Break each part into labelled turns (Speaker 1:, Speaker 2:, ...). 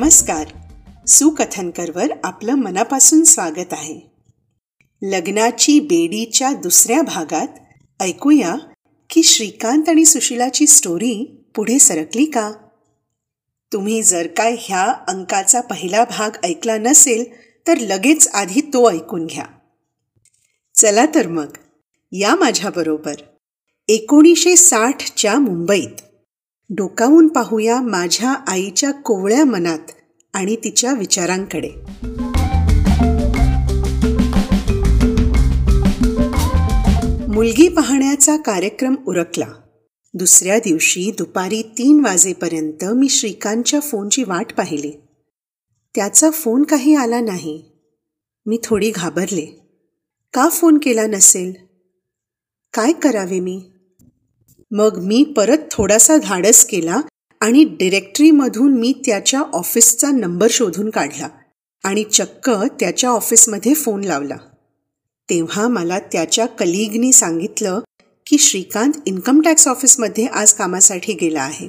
Speaker 1: नमस्कार. सुकथनकरवर आपलं मनापासून स्वागत आहे. लग्नाची बेडीच्या दुसऱ्या भागात ऐकूया की श्रीकांत आणि सुशिलाची स्टोरी पुढे सरकली का? तुम्ही जर काय ह्या अंकाचा पहिला भाग ऐकला नसेल तर लगेच आधी तो ऐकून घ्या. चला तर मग या माझ्याबरोबर. एकोणीसशे साठच्या मुंबईत डोकावून पाहूया माझ्या आईच्या कोवळ्या मनात आणि तिच्या विचारांकडे. मुलगी पाहण्याचा कार्यक्रम उरकला. दुसऱ्या दिवशी दुपारी तीन वाजेपर्यंत मी श्रीकांतच्या फोनची वाट पाहिली. त्याचा फोन काही आला नाही. मी थोडी घाबरले. का फोन केला नसेल? काय करावे मी? मग मी परत थोडासा धाडस केला आणि डिरेक्टरीमधून मी त्याच्या ऑफिसचा नंबर शोधून काढला आणि चक्क त्याच्या ऑफिसमध्ये फोन लावला. तेव्हा मला त्याच्या कलिगनी सांगितलं की श्रीकांत इन्कम टॅक्स ऑफिसमध्ये आज कामासाठी गेला आहे.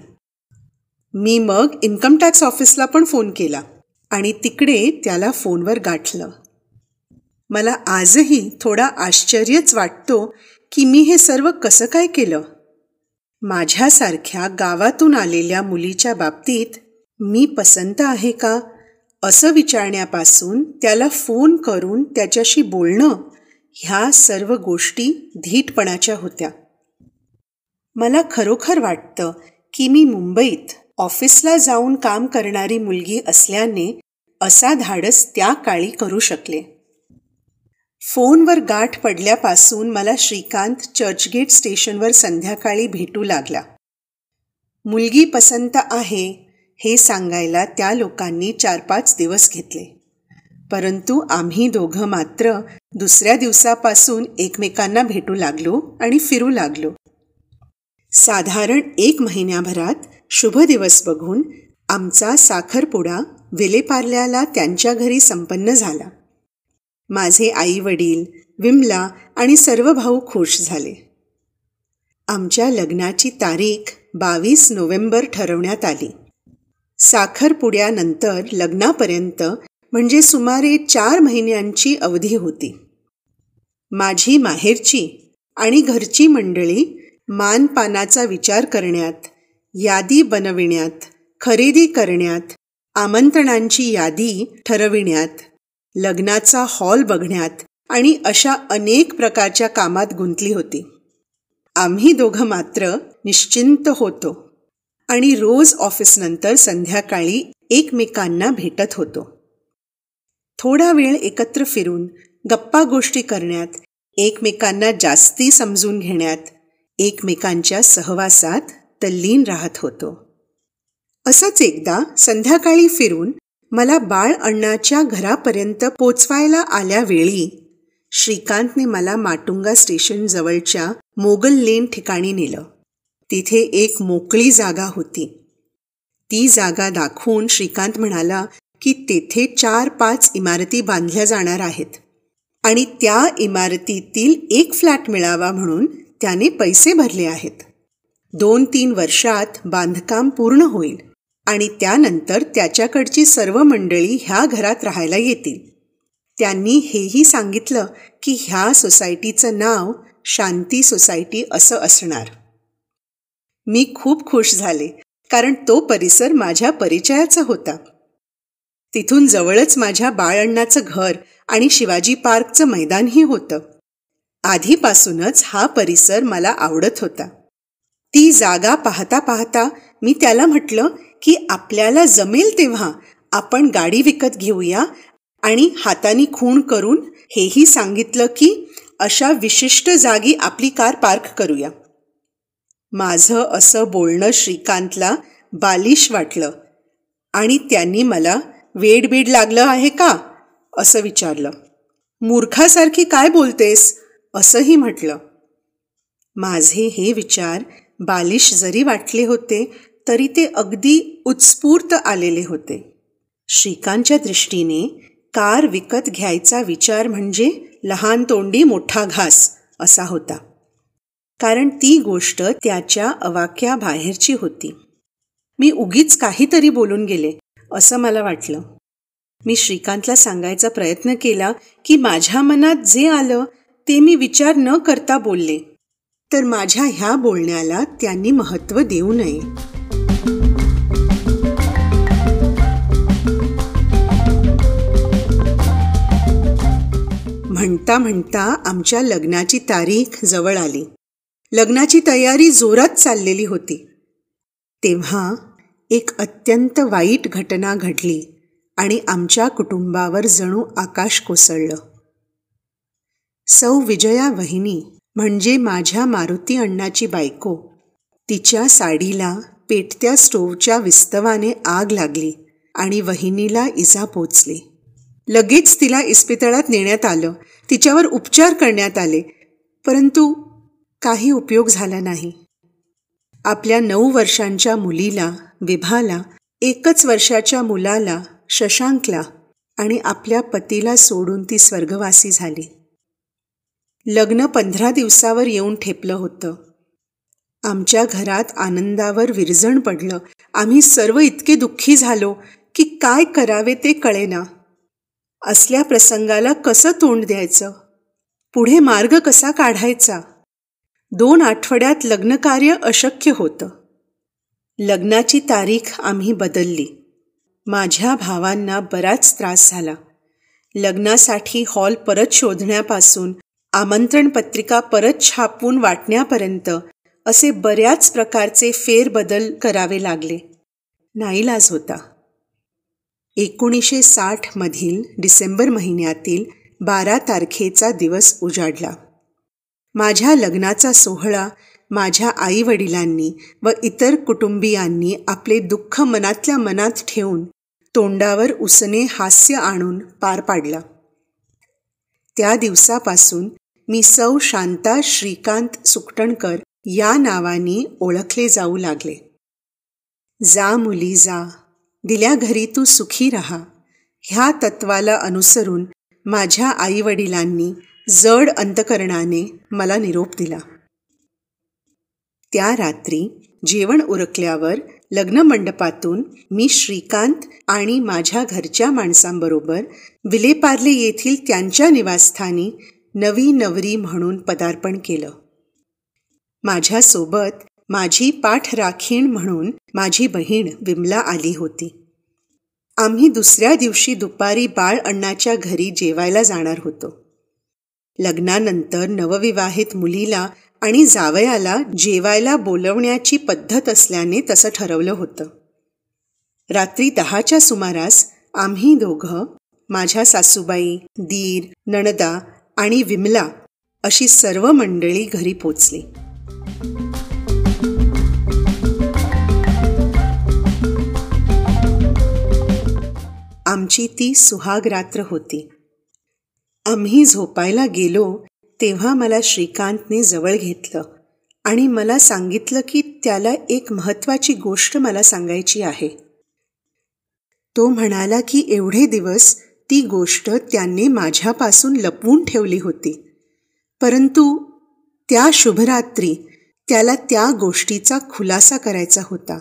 Speaker 1: मी मग इन्कम टॅक्स ऑफिसला पण फोन केला आणि तिकडे त्याला फोनवर गाठलं. मला आजही थोडा आश्चर्यच वाटतो की मी हे सर्व कसं काय केलं? माझ्यासारख्या गावातून आलेल्या मुलीच्या बाबतीत मी पसंत आहे का? असं विचारण्यापासून त्याला फोन करून त्याच्याशी बोलणं ह्या सर्व गोष्टी धीटपणाच्या होत्या. मला खरोखर वाटतं की मी मुंबईत ऑफिसला जाऊन काम करणारी मुलगी असल्याने असा धाडस त्या काळी करू शकले. फोनवर गाठ पडल्यापासून मला श्रीकांत चर्चगेट स्टेशनवर संध्याकाळी भेटू लागला. मुलगी पसंत आहे हे सांगायला त्या लोकांनी चार पाच दिवस घेतले. परंतु आम्ही दोघं मात्र दुसऱ्या दिवसापासून एकमेकांना भेटू लागलो आणि फिरू लागलो. साधारण एक महिन्याभरात शुभ दिवस बघून आमचा साखरपुडा विलेपार्ल्याला त्यांच्या घरी संपन्न झाला. माझे आई वडील विमला आणि सर्व भाऊ खुश झाले. आमच्या लग्नाची तारीख बावीस नोव्हेंबर ठरवण्यात आली. साखरपुड्यानंतर लग्नापर्यंत म्हणजे सुमारे चार महिन्यांची अवधी होती. माझी माहेरची आणि घरची मंडळी मानपानाचा विचार करण्यात यादी बनविण्यात खरेदी करण्यात आमंत्रणांची यादी ठरविण्यात लग्नाचा हॉल बघण्यात आणि अशा अनेक प्रकारच्या कामात गुंतली होती. आम्ही दोघं मात्र निश्चिंत होतो आणि रोज ऑफिसनंतर संध्याकाळी एकमेकांना भेटत होतो. थोडा वेळ एकत्र फिरून गप्पा गोष्टी करण्यात एकमेकांना जास्ती समजून घेण्यात एकमेकांच्या सहवासात तल्लीन राहत होतो. असंच एकदा संध्याकाळी फिरून मला बाळ अण्णाच्या घरापर्यंत पोचवायला आल्यावेळी श्रीकांतने मला माटुंगा स्टेशन जवळच्या मोगल लेन ठिकाणी नेलं. तिथे एक मोकळी जागा होती. ती जागा दाखवून श्रीकांत म्हणाला की तेथे चार पाच इमारती बांधल्या जाणार आहेत आणि त्या इमारतीतील एक फ्लॅट मिळावा म्हणून त्याने पैसे भरले आहेत. दोन तीन वर्षात बांधकाम पूर्ण होईल. आणि त्यानंतर त्याच्याकडची सर्व मंडळी ह्या घरात राहायला येतील. त्यांनी हेही सांगितलं की ह्या सोसायटीचं नाव शांती सोसायटी असं असणार. मी खूप खुश झाले कारण तो परिसर माझ्या परिचयाचा होता. तिथून जवळच माझ्या बाळअण्णाचं घर आणि शिवाजी पार्कचं मैदानही होतं. आधीपासूनच हा परिसर मला आवडत होता. ती जागा पाहता पाहता मी त्याला म्हटलं की आपल्याला जमेल तेव्हा आपण गाडी विकत घेऊया आणि हातानी खूण करून हेही सांगितलं की अशा विशिष्ट जागी आपली कार पार्क करूया. माझं असं बोलणं श्रीकांतला बालिश वाटलं आणि त्यांनी मला वेडबीड लागलं आहे का? असं विचारलं. मूर्खासारखी काय बोलतेस? असंही म्हटलं. माझे हे विचार बालिश जरी वाटले होते तरी ते अगदी उत्स्फूर्त आलेले होते. श्रीकांतच्या दृष्टीने कार विकत घ्यायचा विचार म्हणजे लहान तोंडी मोठा घास असा होता. कारण ती गोष्ट त्याच्या अवाक्या बाहेरची होती. मी उगीच काहीतरी बोलून गेले असं मला वाटलं. मी श्रीकांतला सांगायचा प्रयत्न केला की माझ्या मनात जे आलं ते मी विचार न करता बोलले. तर माझ्या ह्या बोलण्याला त्यांनी महत्त्व देऊ नये. म्हणता म्हणता आमच्या लग्नाची तारीख जवळ आली. लग्नाची तयारी जोरात चाललेली होती. तेव्हा एक अत्यंत वाईट घटना घडली आणि आमच्या कुटुंबावर जणू आकाश कोसळलं. सौ विजया वहिनी म्हणजे माझ्या मारुती अण्णाची बायको तिच्या साडीला पेटत्या स्टोवच्या विस्तवाने आग लागली आणि वहिनीला इजा पोचली. लगेच तिला इस्पितळात नेण्यात आलं. तिच्यावर उपचार करण्यात आले. परंतु काही उपयोग झाला नाही. आपल्या नऊ वर्षांच्या मुलीला विभाला एकच वर्षाच्या मुलाला शशांकला आणि आपल्या पतीला सोडून ती स्वर्गवासी झाली. लग्न पंधरा दिवसावर येऊन ठेपलं होतं. आमच्या घरात आनंदावर विरजण पडलं. आम्ही सर्व इतके दुःखी झालो की काय करावे ते कळेना. असल्या प्रसंगाला कसं तोंड द्यायचं? पुढे मार्ग कसा काढायचा? दोन आठवड्यात लग्नकार्य अशक्य होतं. लग्नाची तारीख आम्ही बदलली. माझ्या भावांना बराच त्रास झाला. लग्नासाठी हॉल परत शोधण्यापासून आमंत्रण पत्रिका परत छापून वाटण्यापर्यंत असे बऱ्याच प्रकारचे फेरबदल करावे लागले. नाईलाज होता. एकोणीसशे साठमधील डिसेंबर महिन्यातील बारा तारखेचा दिवस उजाडला. माझ्या लग्नाचा सोहळा माझ्या आईवडिलांनी व इतर कुटुंबियांनी आपले दुःख मनातल्या मनात ठेवून तोंडावर उसने हास्य आणून पार पाडला. त्या दिवसापासून मी सौ शांता श्रीकांत सुकटणकर या नावानी ओळखले जाऊ लागले. जा मुली जा. दिल्या घरी तू सुखी राहा. ह्या तत्वाला अनुसरून माझ्या आईवडिलांनी जड अंतकरणाने मला निरोप दिला. त्या रात्री जेवण उरकल्यावर लग्नमंडपातून मी श्रीकांत आणि माझ्या घरच्या माणसांबरोबर विलेपार्ले येथील त्यांच्या निवासस्थानी नवी नवरी म्हणून पदार्पण केलं. माझ्यासोबत माझी पाठ राखीण म्हणून माझी बहीण विमला आली होती. आम्ही दुसऱ्या दिवशी दुपारी बाळ अण्णाच्या घरी जेवायला जाणार होतो. लग्नानंतर नवविवाहित मुलीला आणि जावयाला जेवायला बोलवण्याची पद्धत असल्याने तसं ठरवलं होतं. रात्री दहाच्या सुमारास आम्ही दोघं माझ्या सासूबाई दीर नणदा आणि विमला अशी सर्व मंडळी घरी पोचली. आमची ती सुहाग रात्र होती. आम्ही झोपायला गेलो तेव्हा मला श्रीकांतने जवळ घेतलं आणि मला सांगितलं की त्याला एक महत्त्वाची गोष्ट मला सांगायची आहे. तो म्हणाला की एवढे दिवस ती गोष्ट त्यांनी माझ्यापासून लपवून ठेवली होती. परंतु त्या शुभरात्री त्याला त्या गोष्टीचा खुलासा करायचा होता.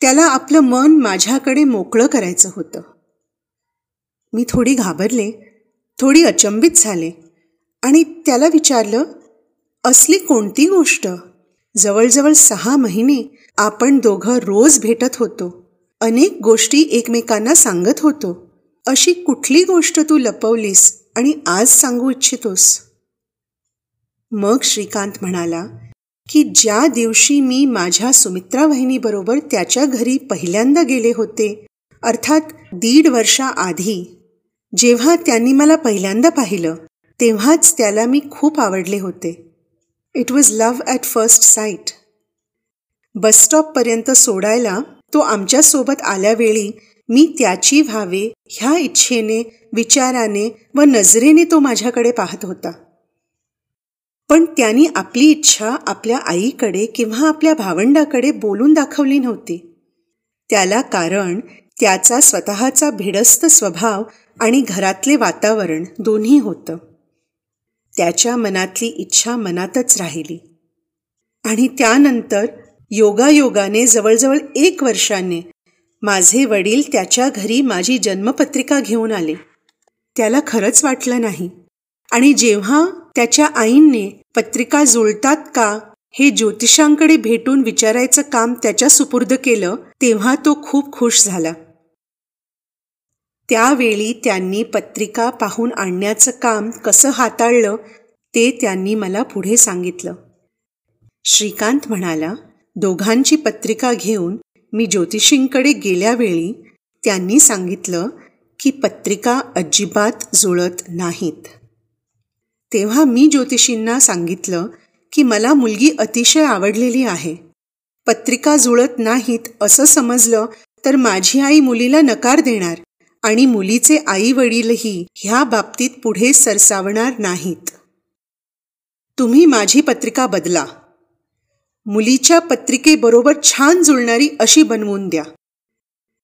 Speaker 1: त्याला आपलं मन माझ्याकडे मोकळं करायचं होतं. मी थोडी घाबरले थोडी अचंबित झाले आणि त्याला विचारलं असली कोणती गोष्ट? जवळजवळ सहा महिने आपण दोघं रोज भेटत होतो. अनेक गोष्टी एकमेकांना सांगत होतो. अशी कुठली गोष्ट तू लपवलीस आणि आज सांगू इच्छितोस? मग श्रीकांत म्हणाला की ज्या दिवशी मी माझ्या सुमित्रा वहिनीबरोबर त्याच्या घरी पहिल्यांदा गेले होते अर्थात दीड वर्षाआधी जेव्हा त्यांनी मला पहिल्यांदा पाहिलं तेव्हाच त्याला मी खूप आवडले होते. It was love at first sight बसस्टॉपपर्यंत सोडायला तो आमच्यासोबत आल्यावेळी मी त्याची व्हावे ह्या इच्छेने विचाराने व नजरेने तो माझ्याकडे पाहत होता. पण त्यांनी आपली इच्छा आपल्या आईकडे किंवा आपल्या भावंडाकडे बोलून दाखवली नव्हती. त्याला कारण त्याचा स्वतःचा भिडस्त स्वभाव आणि घरातले वातावरण दोन्ही होतं. त्याच्या मनातली इच्छा मनातच राहिली. आणि त्यानंतर योगायोगाने जवळजवळ एक वर्षाने माझे वडील त्याच्या घरी माझी जन्मपत्रिका घेऊन आले. त्याला खरंच वाटलं नाही. आणि जेव्हा त्याच्या आईंनी पत्रिका जुळतात का हे ज्योतिषांकडे भेटून विचारायचं काम त्याच्या सुपूर्द केलं तेव्हा तो खूप खुश झाला. त्यावेळी त्यांनी पत्रिका पाहून आणण्याचं काम कसं हाताळलं ते त्यांनी मला पुढे सांगितलं. श्रीकांत म्हणाला दोघांची पत्रिका घेऊन मी ज्योतिषींकडे गेल्यावेळी त्यांनी सांगितलं की पत्रिका अजिबात जुळत नाहीत. तेव्हा मी ज्योतिषींना सांगितलं की मला मुलगी अतिशय आवडलेली आहे. पत्रिका जुळत नाहीत असं समजलं तर माझी आई मुलीला नकार देणार. आणि मुलीचे आई वडीलही ह्या बाबतीत पुढे सरसावणार नाहीत. तुम्ही माझी पत्रिका बदला. मुलीच्या पत्रिकेबरोबर छान जुळणारी अशी बनवून द्या.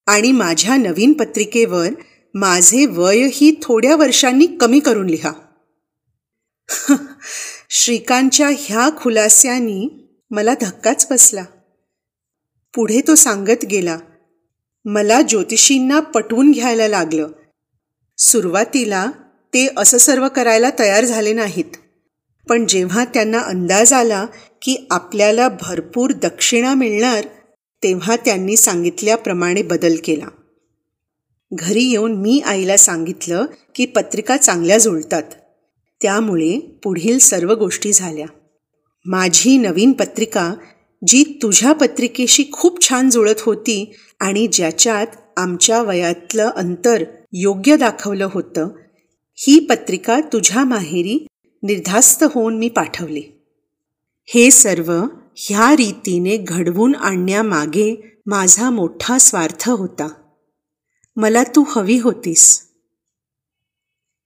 Speaker 1: आणि माझ्या नवीन पत्रिकेवर माझे वयही थोड्या वर्षांनी कमी करून लिहा. श्रीकांतच्या ह्या खुलास्यानी मला धक्काच बसला. पुढे तो सांगत गेला मला ज्योतिषींना पटवून घ्यायला लागलं. सुरुवातीला ते असं सर्व करायला तयार झाले नाहीत. पण जेव्हा त्यांना अंदाज आला की आपल्याला भरपूर दक्षिणा मिळणार तेव्हा त्यांनी सांगितल्याप्रमाणे बदल केला. घरी येऊन मी आईला सांगितलं की पत्रिका चांगल्या जुळतात. त्यामुळे पुढील सर्व गोष्टी झाल्या. माझी नवीन पत्रिका जी तुझ्या पत्रिकेशी खूप छान जुळत होती आणि ज्याच्यात आमच्या वयातलं अंतर योग्य दाखवलं होतं ही पत्रिका तुझ्या माहेरी निर्धास्त होऊन मी पाठवली. हे सर्व ह्या रीतीने घडवून आणण्यामागे माझा मोठा स्वार्थ होता. मला तू हवी होतीस.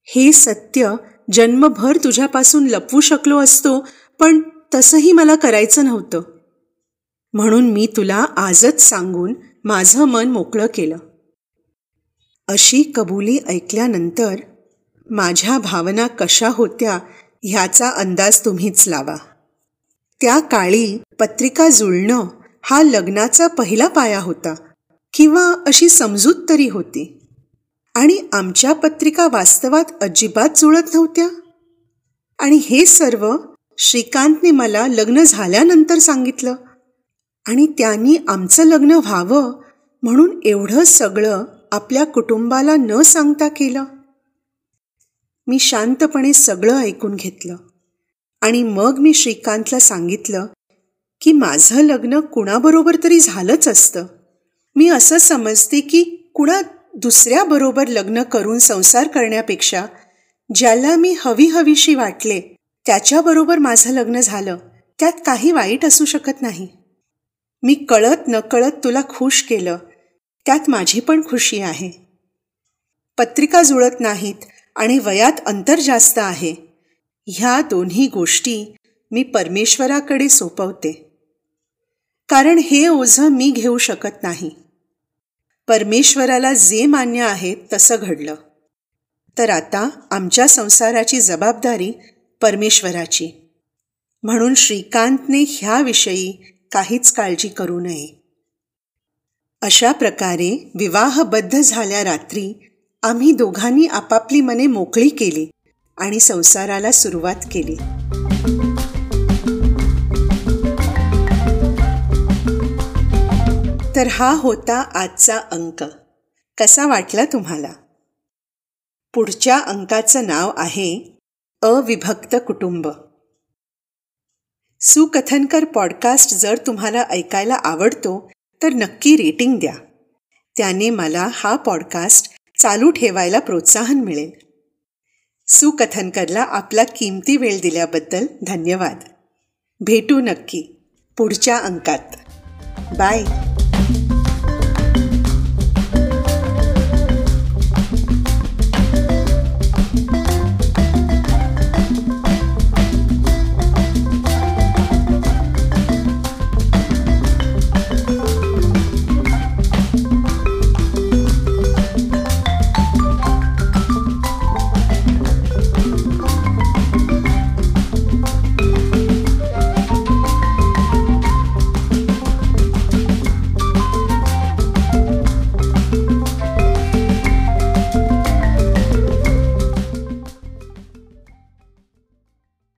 Speaker 1: हे सत्य जन्मभर तुझ्यापासून लपवू शकलो असतो पण तसंही मला करायचं नव्हतं. म्हणून मी तुला आजच सांगून माझं मन मोकळं केलं. अशी कबुली ऐकल्यानंतर माझ्या भावना कशा होत्या ह्याचा अंदाज तुम्हीच लावा. त्या काळी पत्रिका जुळणं हा लग्नाचा पहिला पाया होता किंवा अशी समजूत तरी होती. आणि आमच्या पत्रिका वास्तवात अजिबात जुळत नव्हत्या? आणि हे सर्व श्रीकांतने मला लग्न झाल्यानंतर सांगितलं. आणि त्यांनी आमचं लग्न व्हावं म्हणून एवढं सगळं आपल्या कुटुंबाला न सांगता केलं. मी शांतपणे सगळं ऐकून घेतलं आणि मग मी श्रीकांतला सांगितलं की माझं लग्न कुणाबरोबर तरी झालंच असतं. मी असं समजते की कुणा दुसऱ्याबरोबर लग्न करून संसार करण्यापेक्षा ज्याला मी हवी हवीशी वाटले त्याच्याबरोबर माझं लग्न झालं त्यात काही वाईट असू शकत नाही. मी कळत नकळत तुला खुश केलं. त्यात माझी पण खुशी आहे. पत्रिका जुळत नाहीत आणि वयात अंतर जास्त आहे. ह्या दोन्ही गोष्टी मी परमेश्वराकडे सोपवते. कारण हे ओझं मी घेऊ शकत नाही. परमेश्वराला जे मान्य आहे तसं घडलं. तर आता आमच्या संसाराची जबाबदारी परमेश्वराची. म्हणून श्रीकांतने ह्याविषयी काहीच काळजी करू नये. अशा प्रकारे विवाहबद्ध झाल्या रात्री आम्ही दोघांनी आपापली मने मोकळी केली आणि संसाराला सुरुवात केली. तर हा होता आजचा अंक. कसा वाटला तुम्हाला? पुढच्या अंकाचं नाव आहे अविभक्त कुटुंब. सुकथनकर पॉडकास्ट जर तुम्हाला ऐकायला आवडतो तर नक्की रेटिंग द्या. त्याने मला हा पॉडकास्ट चालू ठेवायला प्रोत्साहन मिळेल. सुकथनकरला आपला किमती वेळ दिल्याबद्दल धन्यवाद. भेटू नक्की पुढच्या अंकात. बाय.